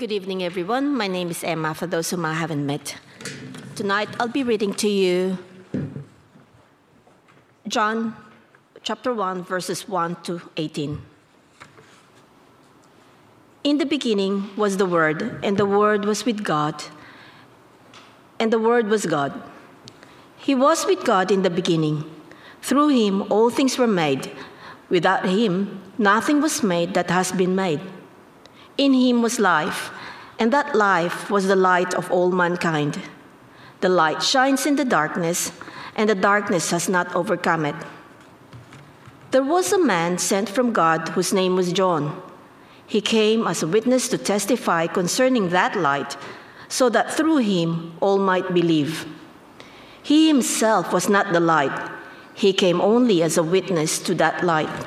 Good evening, everyone. My name is Emma, for those whom I haven't met. Tonight, I'll be reading to you John chapter 1, verses 1 to 18. In the beginning was the Word, and the Word was with God, and the Word was God. He was with God in the beginning. Through him, all things were made. Without him, nothing was made that has been made. In him was life, and that life was the light of all mankind. The light shines in the darkness, and the darkness has not overcome it. There was a man sent from God whose name was John. He came as a witness to testify concerning that light, so that through him all might believe. He himself was not the light, he came only as a witness to that light.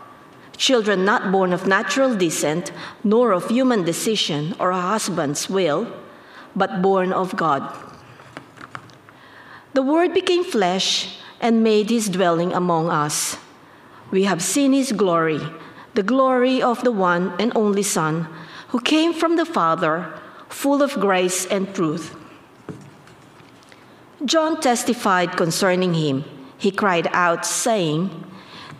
Children not born of natural descent, nor of human decision or a husband's will, but born of God. The Word became flesh and made his dwelling among us. We have seen his glory, the glory of the one and only Son, who came from the Father, full of grace and truth. John testified concerning him. He cried out, saying,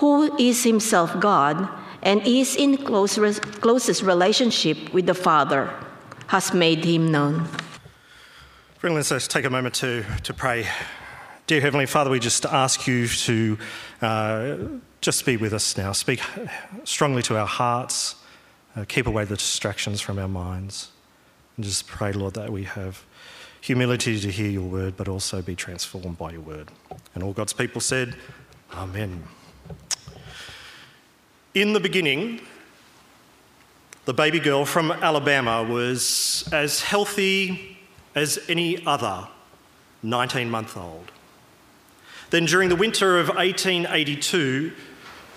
who is himself God and is in close, closest relationship with the Father, has made him known. Friends, let's take a moment to, to pray. Dear Heavenly Father, we just ask you to uh, just be with us now. Speak strongly to our hearts. Uh, keep away the distractions from our minds. And just pray, Lord, that we have humility to hear your word, but also be transformed by your word. And all God's people said, Amen. In the beginning, the baby girl from Alabama was as healthy as any other 19 month old. Then, during the winter of 1882,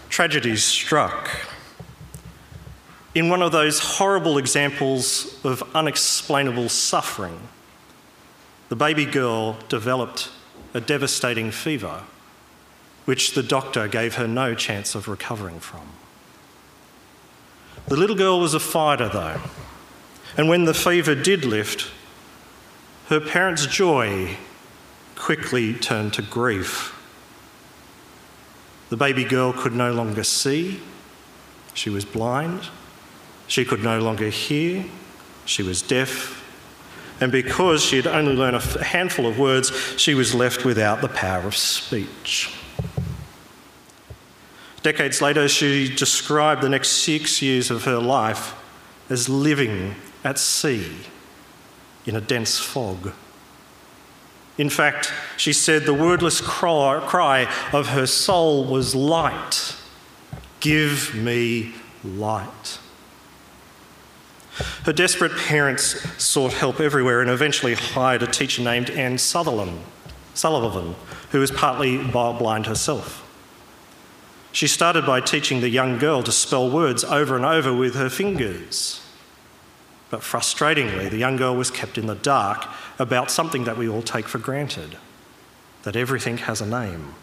tragedies struck. In one of those horrible examples of unexplainable suffering, the baby girl developed a devastating fever, which the doctor gave her no chance of recovering from. The little girl was a fighter, though, and when the fever did lift, her parents' joy quickly turned to grief. The baby girl could no longer see, she was blind, she could no longer hear, she was deaf, and because she had only learned a handful of words, she was left without the power of speech. Decades later, she described the next six years of her life as living at sea in a dense fog. In fact, she said the wordless cry of her soul was light. Give me light. Her desperate parents sought help everywhere and eventually hired a teacher named Anne Sutherland, Sullivan, who was partly blind herself. She started by teaching the young girl to spell words over and over with her fingers. But frustratingly, the young girl was kept in the dark about something that we all take for granted that everything has a name.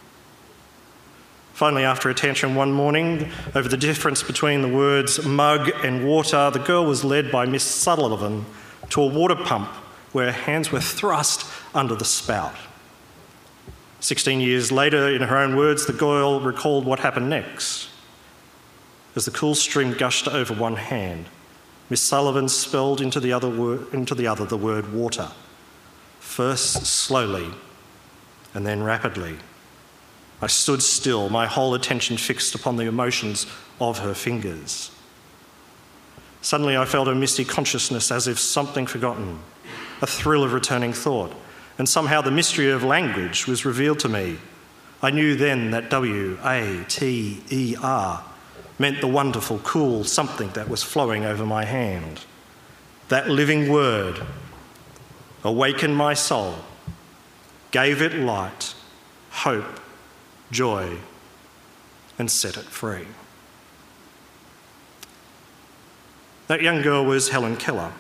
Finally, after a tantrum one morning over the difference between the words mug and water, the girl was led by Miss Sullivan to a water pump where her hands were thrust under the spout. Sixteen years later, in her own words, the girl recalled what happened next. As the cool stream gushed over one hand, Miss Sullivan spelled into the other, word, into the, other the word water first slowly and then rapidly. I stood still, my whole attention fixed upon the emotions of her fingers. Suddenly, I felt a misty consciousness as if something forgotten, a thrill of returning thought, and somehow the mystery of language was revealed to me. I knew then that W A T E R meant the wonderful, cool something that was flowing over my hand. That living word awakened my soul, gave it light, hope, joy, and set it free. That young girl was Helen Keller.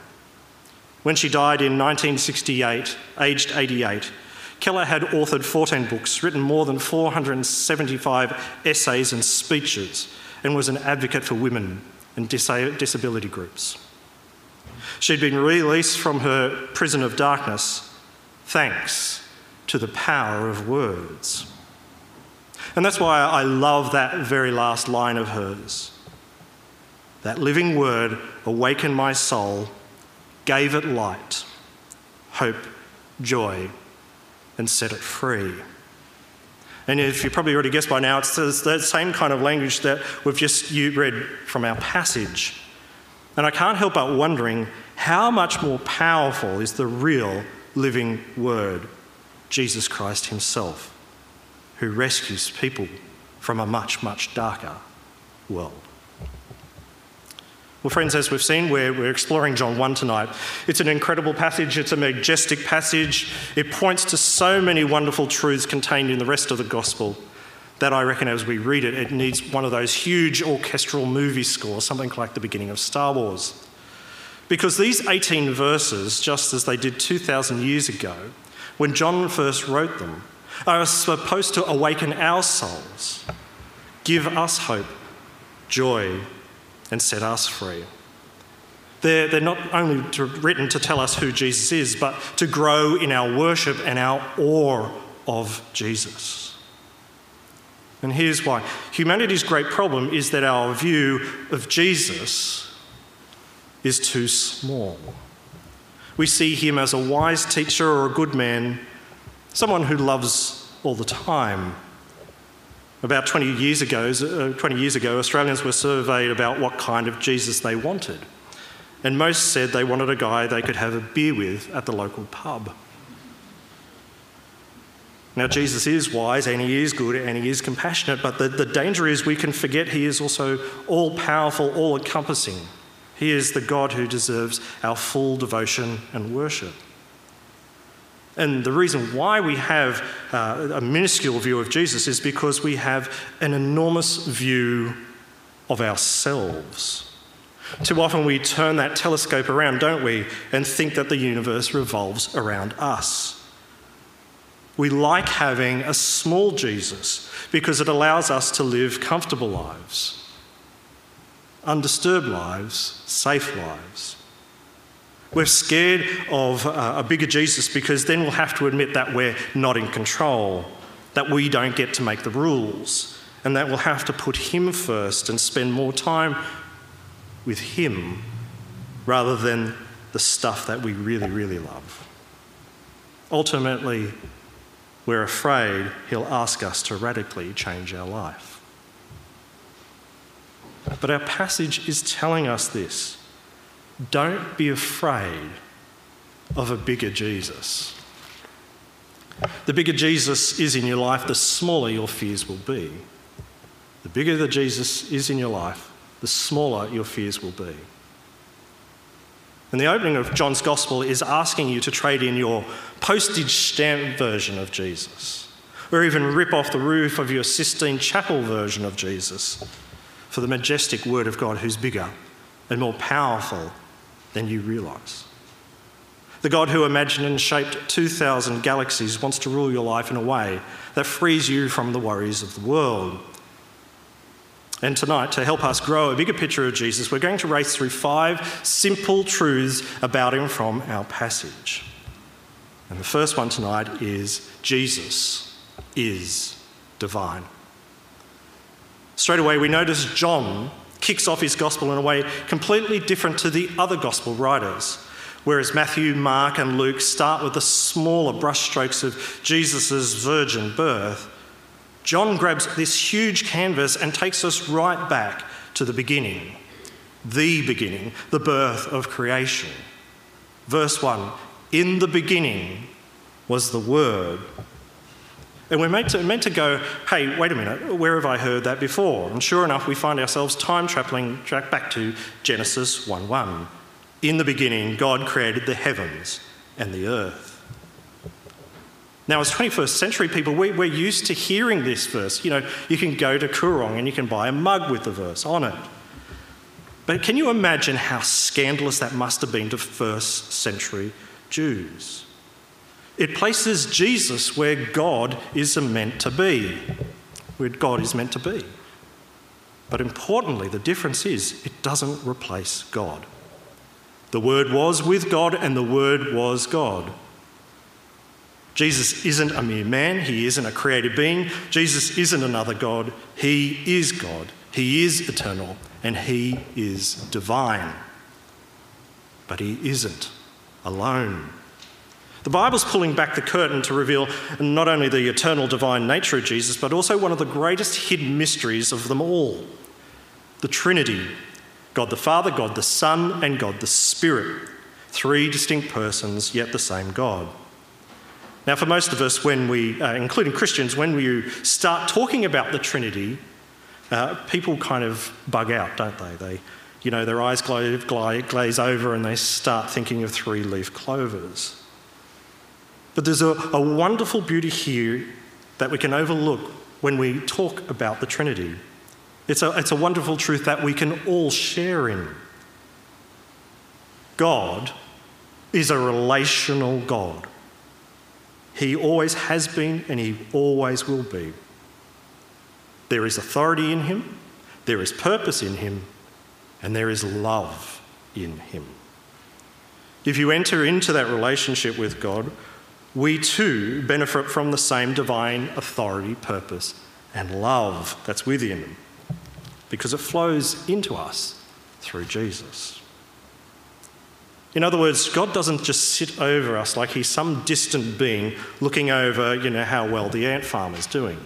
When she died in 1968, aged 88, Keller had authored 14 books, written more than 475 essays and speeches, and was an advocate for women and disability groups. She'd been released from her prison of darkness thanks to the power of words. And that's why I love that very last line of hers. That living word awakened my soul, gave it light, hope, joy, and set it free. And if you probably already guessed by now, it's the same kind of language that we've just read from our passage. And I can't help but wondering how much more powerful is the real living word, Jesus Christ Himself, who rescues people from a much, much darker world. Well, friends, as we've seen, we're, we're exploring John 1 tonight. It's an incredible passage, it's a majestic passage. It points to so many wonderful truths contained in the rest of the gospel that I reckon as we read it, it needs one of those huge orchestral movie scores, something like the beginning of Star Wars. Because these 18 verses, just as they did 2,000 years ago, when John first wrote them, are supposed to awaken our souls, give us hope, joy, and set us free. They're, they're not only to, written to tell us who Jesus is, but to grow in our worship and our awe of Jesus. And here's why humanity's great problem is that our view of Jesus is too small. We see him as a wise teacher or a good man, someone who loves all the time about 20 years ago, uh, 20 years ago, Australians were surveyed about what kind of Jesus they wanted. And most said they wanted a guy they could have a beer with at the local pub. Now, Jesus is wise and he is good and he is compassionate, but the, the danger is we can forget he is also all powerful, all encompassing. He is the God who deserves our full devotion and worship. And the reason why we have uh, a minuscule view of Jesus is because we have an enormous view of ourselves. Too often we turn that telescope around, don't we, and think that the universe revolves around us. We like having a small Jesus because it allows us to live comfortable lives, undisturbed lives, safe lives. We're scared of uh, a bigger Jesus because then we'll have to admit that we're not in control, that we don't get to make the rules, and that we'll have to put Him first and spend more time with Him rather than the stuff that we really, really love. Ultimately, we're afraid He'll ask us to radically change our life. But our passage is telling us this don't be afraid of a bigger Jesus. The bigger Jesus is in your life, the smaller your fears will be. The bigger the Jesus is in your life, the smaller your fears will be. And the opening of John's Gospel is asking you to trade in your postage stamp version of Jesus, or even rip off the roof of your Sistine Chapel version of Jesus for the majestic Word of God who's bigger and more powerful than you realize. The God who imagined and shaped 2,000 galaxies wants to rule your life in a way that frees you from the worries of the world. And tonight, to help us grow a bigger picture of Jesus, we're going to race through five simple truths about him from our passage. And the first one tonight is Jesus is divine. Straight away, we notice John kicks off his gospel in a way completely different to the other gospel writers. Whereas Matthew, Mark, and Luke start with the smaller brushstrokes of Jesus' virgin birth, John grabs this huge canvas and takes us right back to the beginning, the beginning, the birth of creation. Verse 1 In the beginning was the Word. And we're meant to, meant to go, hey, wait a minute, where have I heard that before? And sure enough, we find ourselves time traveling back to Genesis 1 1. In the beginning, God created the heavens and the earth. Now, as 21st century people, we, are used to hearing this verse. You know, you can go to Koorong and you can buy a mug with the verse on it. But can you imagine how scandalous that must have been to first century Jews? It places Jesus where God is meant to be, where God is meant to be. But importantly, the difference is it doesn't replace God. The Word was with God, and the Word was God. Jesus isn't a mere man, he isn't a created being. Jesus isn't another God, he is God. He is eternal, and he is divine. But he isn't alone. The Bible's pulling back the curtain to reveal not only the eternal divine nature of Jesus, but also one of the greatest hidden mysteries of them all the Trinity God the Father, God the Son, and God the Spirit. Three distinct persons, yet the same God. Now, for most of us, when we, uh, including Christians, when we start talking about the Trinity, uh, people kind of bug out, don't they? They, you know, their eyes glaze, glaze over and they start thinking of three leaf clovers. But there's a, a wonderful beauty here that we can overlook when we talk about the Trinity. It's a, it's a wonderful truth that we can all share in. God is a relational God. He always has been and he always will be. There is authority in him, there is purpose in him, and there is love in him. If you enter into that relationship with God, we too benefit from the same divine authority, purpose, and love that's within them because it flows into us through Jesus. In other words, God doesn't just sit over us like he's some distant being looking over, you know, how well the ant farm is doing.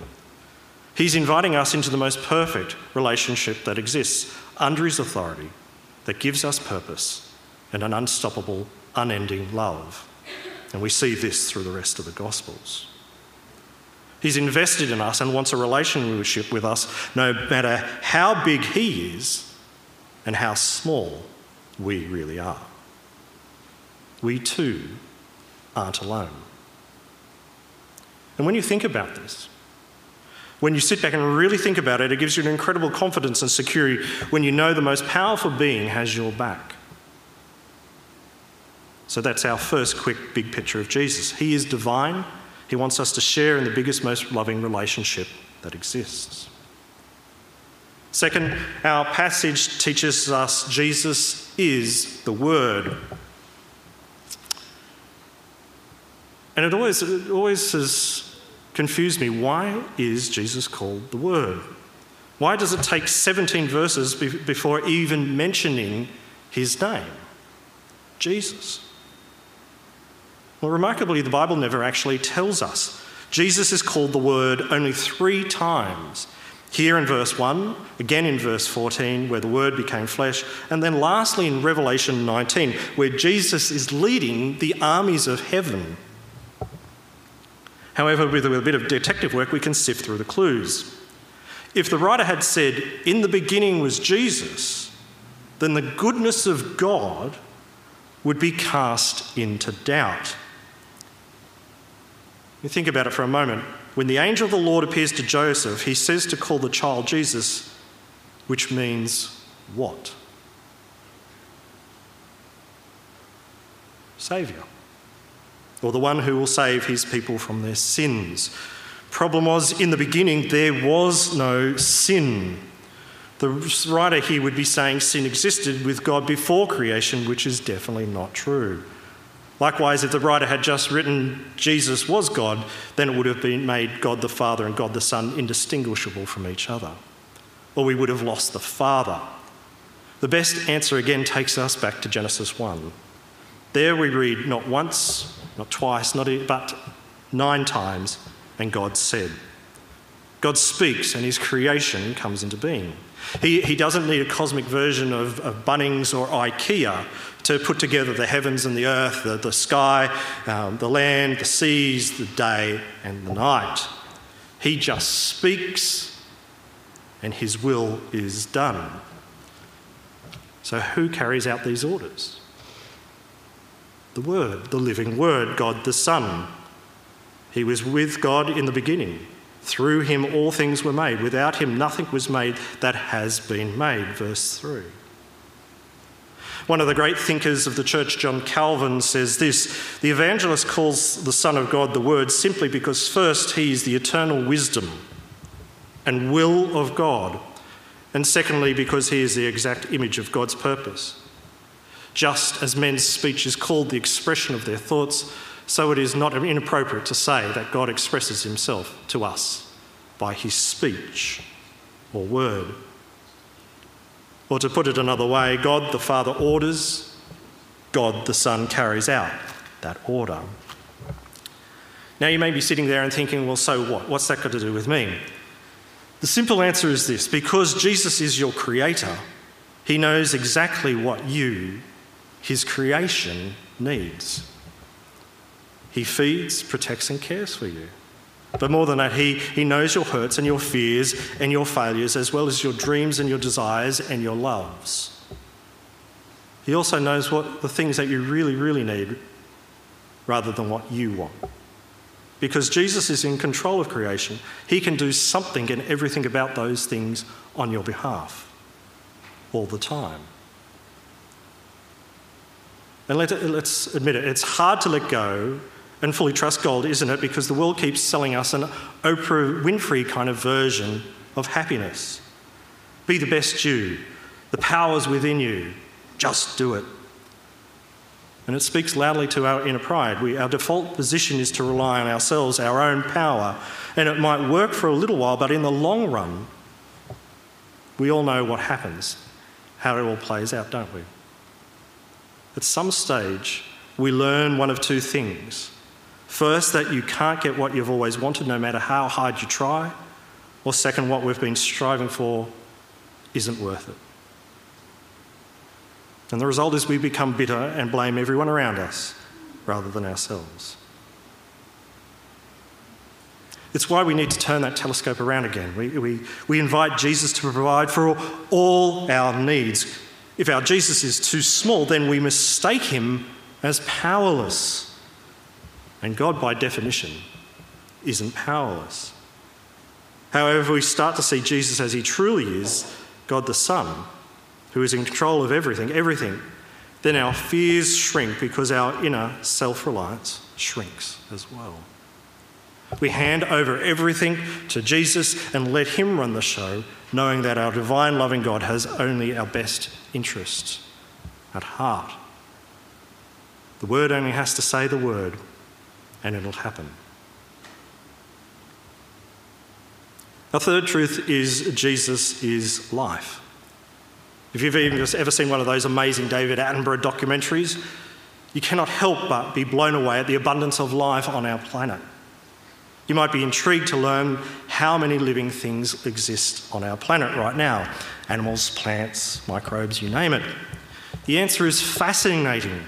He's inviting us into the most perfect relationship that exists under his authority that gives us purpose and an unstoppable, unending love. And we see this through the rest of the Gospels. He's invested in us and wants a relationship with us no matter how big he is and how small we really are we too aren't alone. And when you think about this, when you sit back and really think about it, it gives you an incredible confidence and security when you know the most powerful being has your back. So that's our first quick big picture of Jesus. He is divine. He wants us to share in the biggest, most loving relationship that exists. Second, our passage teaches us Jesus is the Word And it always, it always has confused me why is Jesus called the Word? Why does it take 17 verses be- before even mentioning his name, Jesus? Well, remarkably, the Bible never actually tells us. Jesus is called the Word only three times. Here in verse 1, again in verse 14, where the Word became flesh, and then lastly in Revelation 19, where Jesus is leading the armies of heaven However, with a bit of detective work, we can sift through the clues. If the writer had said, In the beginning was Jesus, then the goodness of God would be cast into doubt. You think about it for a moment. When the angel of the Lord appears to Joseph, he says to call the child Jesus, which means what? Saviour or the one who will save his people from their sins. Problem was, in the beginning, there was no sin. The writer here would be saying sin existed with God before creation, which is definitely not true. Likewise, if the writer had just written Jesus was God, then it would have been made God the Father and God the Son indistinguishable from each other. Or we would have lost the Father. The best answer again takes us back to Genesis 1. There we read not once, not twice, not e- but nine times, and God said. God speaks and his creation comes into being. He, he doesn't need a cosmic version of, of Bunnings or IKEA to put together the heavens and the earth, the, the sky, um, the land, the seas, the day and the night. He just speaks and his will is done. So, who carries out these orders? The Word, the living Word, God the Son. He was with God in the beginning. Through him all things were made. Without him nothing was made that has been made. Verse 3. One of the great thinkers of the church, John Calvin, says this The evangelist calls the Son of God the Word simply because, first, he is the eternal wisdom and will of God, and secondly, because he is the exact image of God's purpose. Just as men's speech is called the expression of their thoughts, so it is not inappropriate to say that God expresses himself to us by his speech or word. Or to put it another way, God the Father orders, God the Son carries out that order. Now you may be sitting there and thinking, well, so what? What's that got to do with me? The simple answer is this because Jesus is your creator, he knows exactly what you, his creation, needs. He feeds, protects, and cares for you. But more than that, he, he knows your hurts and your fears and your failures, as well as your dreams and your desires and your loves. He also knows what the things that you really, really need rather than what you want. Because Jesus is in control of creation, he can do something and everything about those things on your behalf all the time. And let, us admit it, it's hard to let go and fully trust gold, isn't it? Because the world keeps selling us an Oprah Winfrey kind of version of happiness. Be the best you, the power's within you, just do it. And it speaks loudly to our inner pride. We, our default position is to rely on ourselves, our own power, and it might work for a little while, but in the long run, we all know what happens, how it all plays out, don't we? At some stage, we learn one of two things First, that you can't get what you've always wanted no matter how hard you try. Or second, what we've been striving for isn't worth it. And the result is we become bitter and blame everyone around us rather than ourselves. It's why we need to turn that telescope around again. We, we, we invite Jesus to provide for all our needs. If our Jesus is too small, then we mistake him as powerless. And God, by definition, isn't powerless. However, we start to see Jesus as he truly is, God the Son, who is in control of everything, everything, then our fears shrink because our inner self reliance shrinks as well. We hand over everything to Jesus and let Him run the show, knowing that our divine loving God has only our best interests at heart. The Word only has to say the word, and it'll happen. A third truth is Jesus is life. If you've ever seen one of those amazing David Attenborough documentaries, you cannot help but be blown away at the abundance of life on our planet. You might be intrigued to learn how many living things exist on our planet right now animals, plants, microbes, you name it. The answer is fascinating.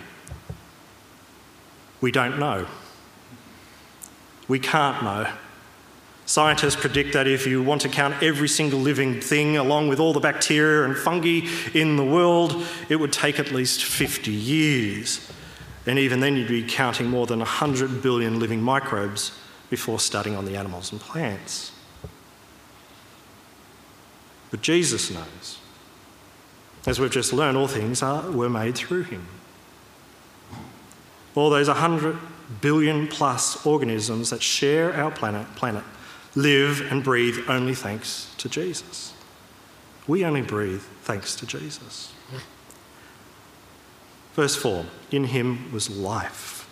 We don't know. We can't know. Scientists predict that if you want to count every single living thing, along with all the bacteria and fungi in the world, it would take at least 50 years. And even then, you'd be counting more than 100 billion living microbes before starting on the animals and plants. But Jesus knows. As we've just learned, all things are, were made through him. All those 100 billion plus organisms that share our planet, planet live and breathe only thanks to Jesus. We only breathe thanks to Jesus. Verse 4 In him was life.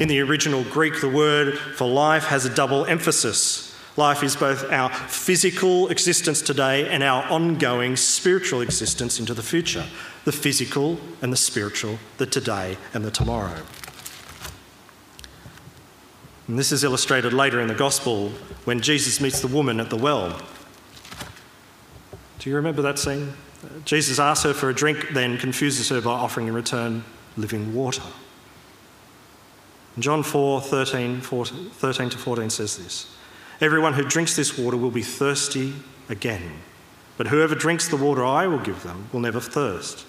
In the original Greek, the word for life has a double emphasis. Life is both our physical existence today and our ongoing spiritual existence into the future. The physical and the spiritual, the today and the tomorrow. And this is illustrated later in the Gospel when Jesus meets the woman at the well. Do you remember that scene? Jesus asks her for a drink, then confuses her by offering in return living water. John 4 13, 14, 13 to 14 says this Everyone who drinks this water will be thirsty again, but whoever drinks the water I will give them will never thirst.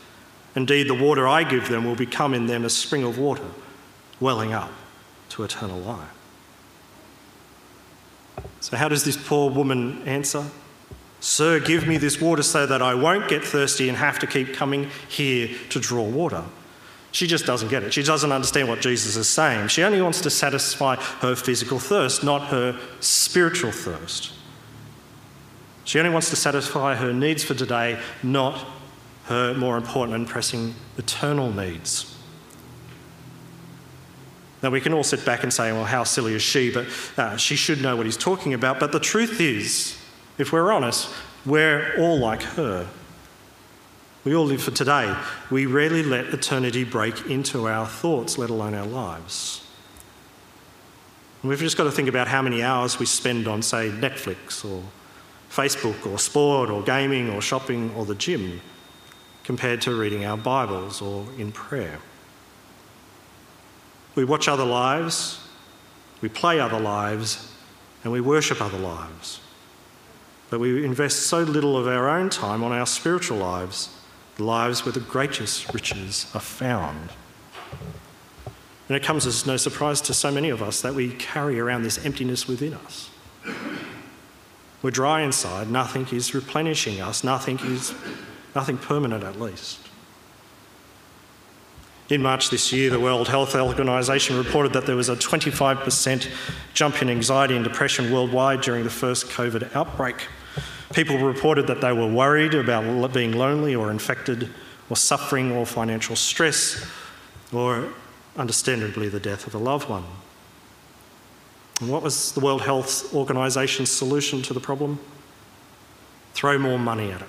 Indeed, the water I give them will become in them a spring of water, welling up to eternal life. So, how does this poor woman answer? Sir, give me this water so that I won't get thirsty and have to keep coming here to draw water. She just doesn't get it. She doesn't understand what Jesus is saying. She only wants to satisfy her physical thirst, not her spiritual thirst. She only wants to satisfy her needs for today, not her more important and pressing eternal needs. Now, we can all sit back and say, well, how silly is she? But uh, she should know what he's talking about. But the truth is, if we're honest, we're all like her. We all live for today. We rarely let eternity break into our thoughts, let alone our lives. And we've just got to think about how many hours we spend on, say, Netflix or Facebook or sport or gaming or shopping or the gym compared to reading our Bibles or in prayer. We watch other lives, we play other lives, and we worship other lives. But we invest so little of our own time on our spiritual lives, the lives where the greatest riches are found. And it comes as no surprise to so many of us that we carry around this emptiness within us. We're dry inside, nothing is replenishing us, nothing is Nothing permanent, at least. In March this year, the World Health Organization reported that there was a 25% jump in anxiety and depression worldwide during the first COVID outbreak. People reported that they were worried about being lonely or infected or suffering or financial stress or, understandably, the death of a loved one. And what was the World Health Organization's solution to the problem? Throw more money at it.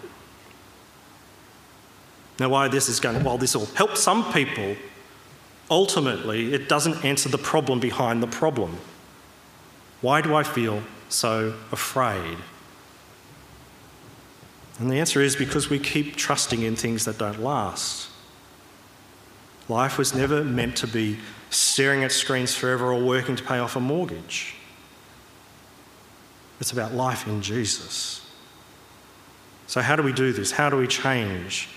Now, why this is going, while this will help some people, ultimately it doesn't answer the problem behind the problem. Why do I feel so afraid? And the answer is because we keep trusting in things that don't last. Life was never meant to be staring at screens forever or working to pay off a mortgage. It's about life in Jesus. So, how do we do this? How do we change?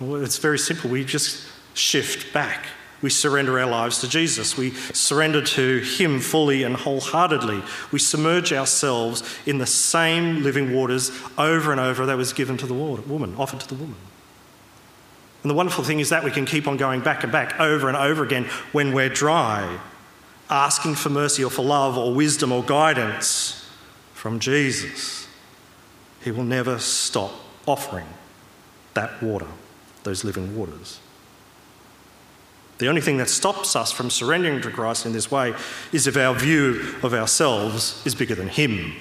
Well, it's very simple. We just shift back. We surrender our lives to Jesus. We surrender to Him fully and wholeheartedly. We submerge ourselves in the same living waters over and over that was given to the woman, offered to the woman. And the wonderful thing is that we can keep on going back and back over and over again when we're dry, asking for mercy or for love or wisdom or guidance from Jesus. He will never stop offering that water those living waters. The only thing that stops us from surrendering to Christ in this way is if our view of ourselves is bigger than Him.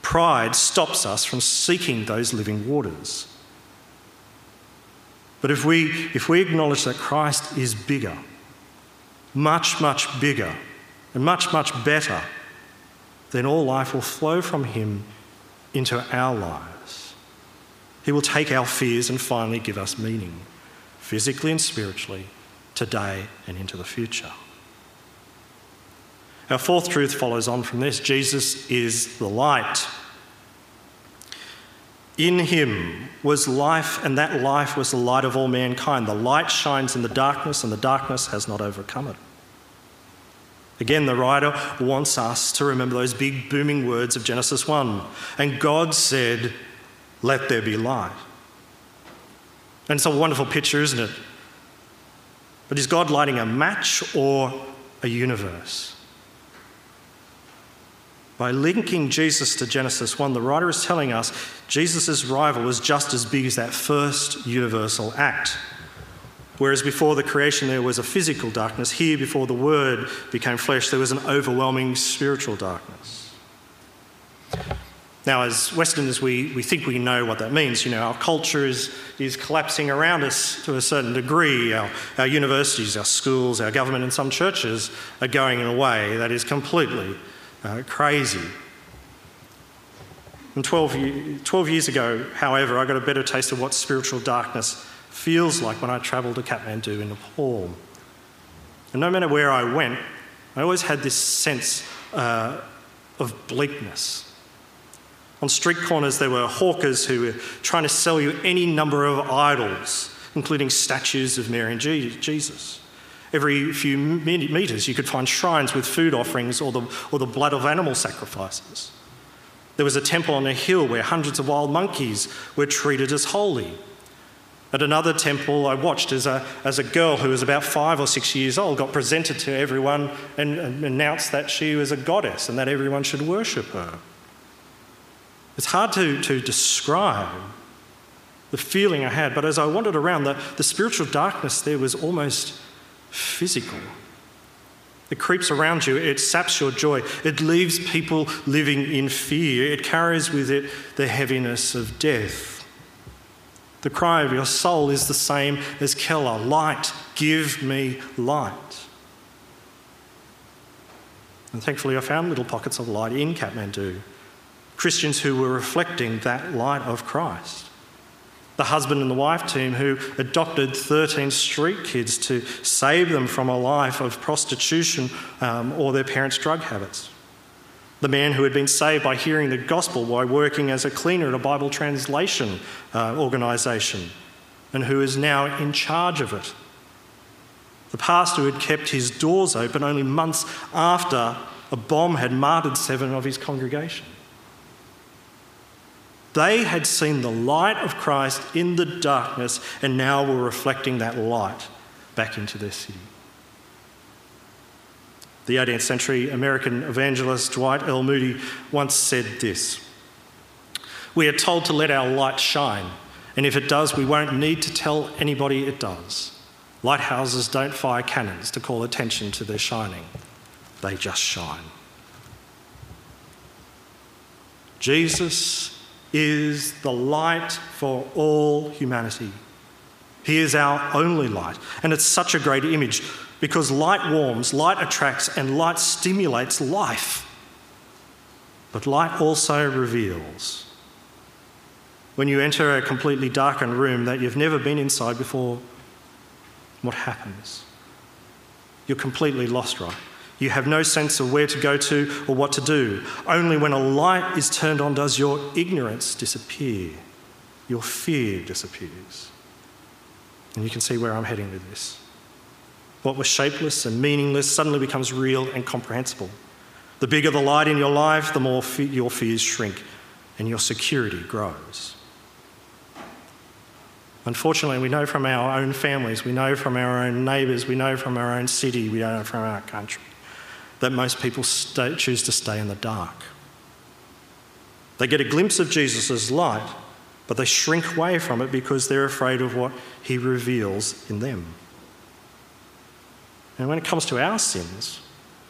Pride stops us from seeking those living waters. But if we, if we acknowledge that Christ is bigger, much, much bigger, and much, much better, then all life will flow from Him into our lives. He will take our fears and finally give us meaning, physically and spiritually, today and into the future. Our fourth truth follows on from this Jesus is the light. In him was life, and that life was the light of all mankind. The light shines in the darkness, and the darkness has not overcome it. Again, the writer wants us to remember those big booming words of Genesis 1. And God said, let there be light. And it's a wonderful picture, isn't it? But is God lighting a match or a universe? By linking Jesus to Genesis 1, the writer is telling us Jesus' rival was just as big as that first universal act. Whereas before the creation there was a physical darkness, here before the Word became flesh, there was an overwhelming spiritual darkness. Now, as Westerners, we, we think we know what that means. You know, our culture is, is collapsing around us to a certain degree. Our, our universities, our schools, our government, and some churches are going in a way that is completely uh, crazy. And 12, 12 years ago, however, I got a better taste of what spiritual darkness feels like when I travelled to Kathmandu in Nepal. And no matter where I went, I always had this sense uh, of bleakness on street corners, there were hawkers who were trying to sell you any number of idols, including statues of Mary and Jesus. Every few metres, you could find shrines with food offerings or the, or the blood of animal sacrifices. There was a temple on a hill where hundreds of wild monkeys were treated as holy. At another temple, I watched as a, as a girl who was about five or six years old got presented to everyone and, and announced that she was a goddess and that everyone should worship her. It's hard to, to describe the feeling I had, but as I wandered around, the, the spiritual darkness there was almost physical. It creeps around you, it saps your joy, it leaves people living in fear, it carries with it the heaviness of death. The cry of your soul is the same as Keller light, give me light. And thankfully, I found little pockets of light in Kathmandu. Christians who were reflecting that light of Christ. The husband and the wife team who adopted 13 street kids to save them from a life of prostitution um, or their parents' drug habits. The man who had been saved by hearing the gospel while working as a cleaner at a Bible translation uh, organisation and who is now in charge of it. The pastor who had kept his doors open only months after a bomb had martyred seven of his congregation. They had seen the light of Christ in the darkness and now were reflecting that light back into their city. The 18th century American evangelist Dwight L. Moody once said this We are told to let our light shine, and if it does, we won't need to tell anybody it does. Lighthouses don't fire cannons to call attention to their shining, they just shine. Jesus is the light for all humanity. He is our only light. And it's such a great image because light warms, light attracts, and light stimulates life. But light also reveals. When you enter a completely darkened room that you've never been inside before, what happens? You're completely lost, right? You have no sense of where to go to or what to do. Only when a light is turned on does your ignorance disappear. Your fear disappears. And you can see where I'm heading with this. What was shapeless and meaningless suddenly becomes real and comprehensible. The bigger the light in your life, the more fe- your fears shrink and your security grows. Unfortunately, we know from our own families, we know from our own neighbours, we know from our own city, we know from our country that most people stay, choose to stay in the dark. They get a glimpse of Jesus' light, but they shrink away from it because they're afraid of what he reveals in them. And when it comes to our sins,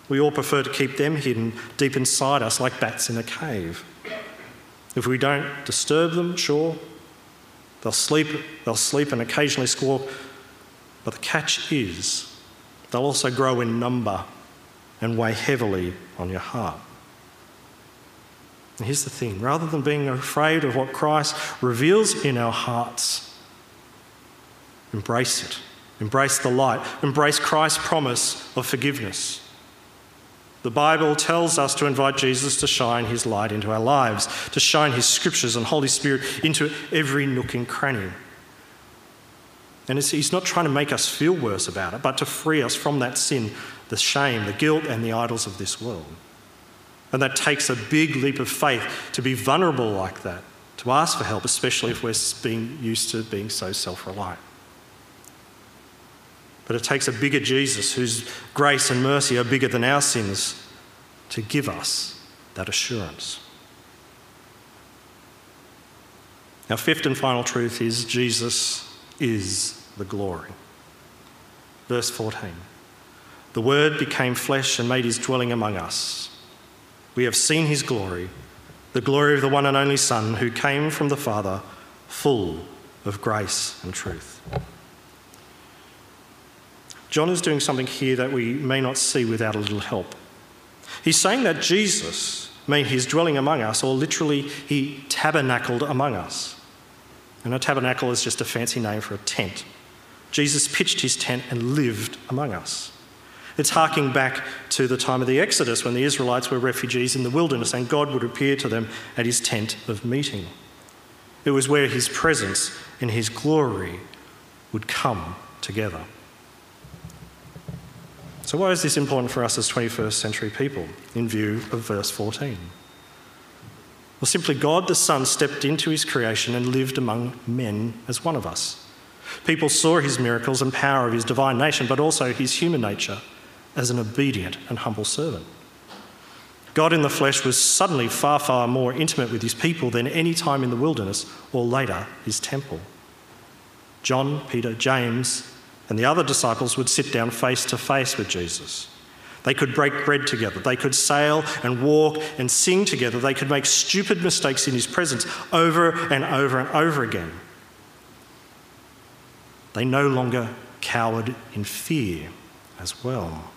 we all prefer to keep them hidden deep inside us like bats in a cave. If we don't disturb them, sure, they'll sleep, they'll sleep and occasionally squawk, but the catch is they'll also grow in number and weigh heavily on your heart. And here's the thing rather than being afraid of what Christ reveals in our hearts, embrace it. Embrace the light. Embrace Christ's promise of forgiveness. The Bible tells us to invite Jesus to shine his light into our lives, to shine his scriptures and Holy Spirit into every nook and cranny. And he's not trying to make us feel worse about it, but to free us from that sin the shame, the guilt, and the idols of this world. And that takes a big leap of faith to be vulnerable like that, to ask for help, especially if we're being used to being so self reliant. But it takes a bigger Jesus whose grace and mercy are bigger than our sins to give us that assurance. Our fifth and final truth is Jesus is the glory. Verse 14. The Word became flesh and made his dwelling among us. We have seen his glory, the glory of the one and only Son who came from the Father, full of grace and truth. John is doing something here that we may not see without a little help. He's saying that Jesus made his dwelling among us, or literally, he tabernacled among us. And a tabernacle is just a fancy name for a tent. Jesus pitched his tent and lived among us. It's harking back to the time of the Exodus when the Israelites were refugees in the wilderness and God would appear to them at his tent of meeting. It was where his presence and his glory would come together. So, why is this important for us as 21st century people in view of verse 14? Well, simply, God the Son stepped into his creation and lived among men as one of us. People saw his miracles and power of his divine nation, but also his human nature as an obedient and humble servant. God in the flesh was suddenly far, far more intimate with his people than any time in the wilderness or later his temple. John, Peter, James, and the other disciples would sit down face to face with Jesus. They could break bread together. They could sail and walk and sing together. They could make stupid mistakes in his presence over and over and over again. They no longer cowered in fear as well.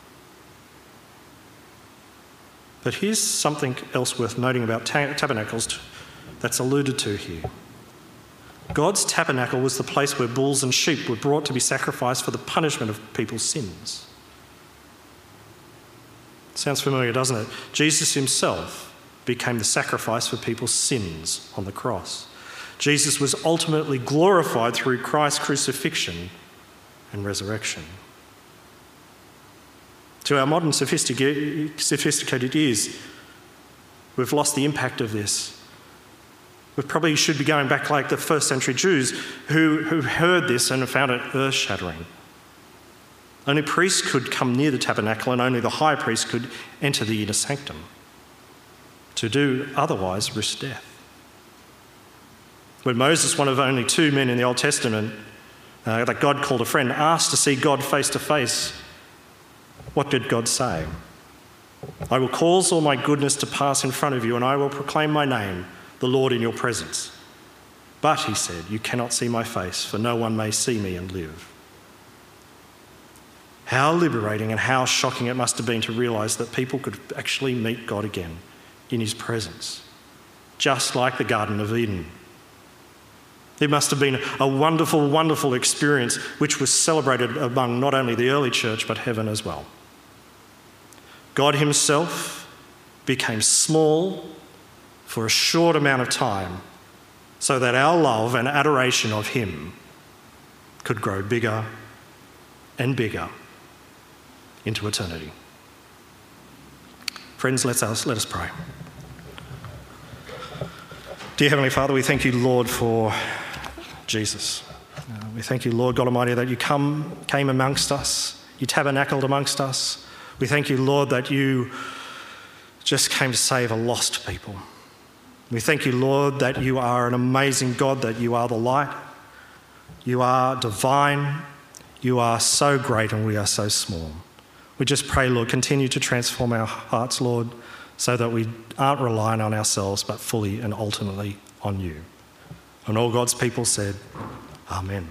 But here's something else worth noting about tabernacles that's alluded to here. God's tabernacle was the place where bulls and sheep were brought to be sacrificed for the punishment of people's sins. Sounds familiar, doesn't it? Jesus himself became the sacrifice for people's sins on the cross. Jesus was ultimately glorified through Christ's crucifixion and resurrection. To our modern sophisticated ears, we've lost the impact of this. We probably should be going back like the first century Jews who, who heard this and found it earth shattering. Only priests could come near the tabernacle, and only the high priest could enter the inner sanctum. To do otherwise risked death. When Moses, one of only two men in the Old Testament uh, that God called a friend, asked to see God face to face, what did God say? I will cause all my goodness to pass in front of you, and I will proclaim my name, the Lord, in your presence. But, he said, you cannot see my face, for no one may see me and live. How liberating and how shocking it must have been to realise that people could actually meet God again in his presence, just like the Garden of Eden. It must have been a wonderful, wonderful experience which was celebrated among not only the early church but heaven as well. God Himself became small for a short amount of time so that our love and adoration of Him could grow bigger and bigger into eternity. Friends, let us, let us pray. Dear Heavenly Father, we thank you, Lord, for Jesus. Uh, we thank you, Lord God Almighty, that you come, came amongst us, you tabernacled amongst us. We thank you, Lord, that you just came to save a lost people. We thank you, Lord, that you are an amazing God, that you are the light, you are divine, you are so great, and we are so small. We just pray, Lord, continue to transform our hearts, Lord, so that we aren't relying on ourselves, but fully and ultimately on you. And all God's people said, Amen.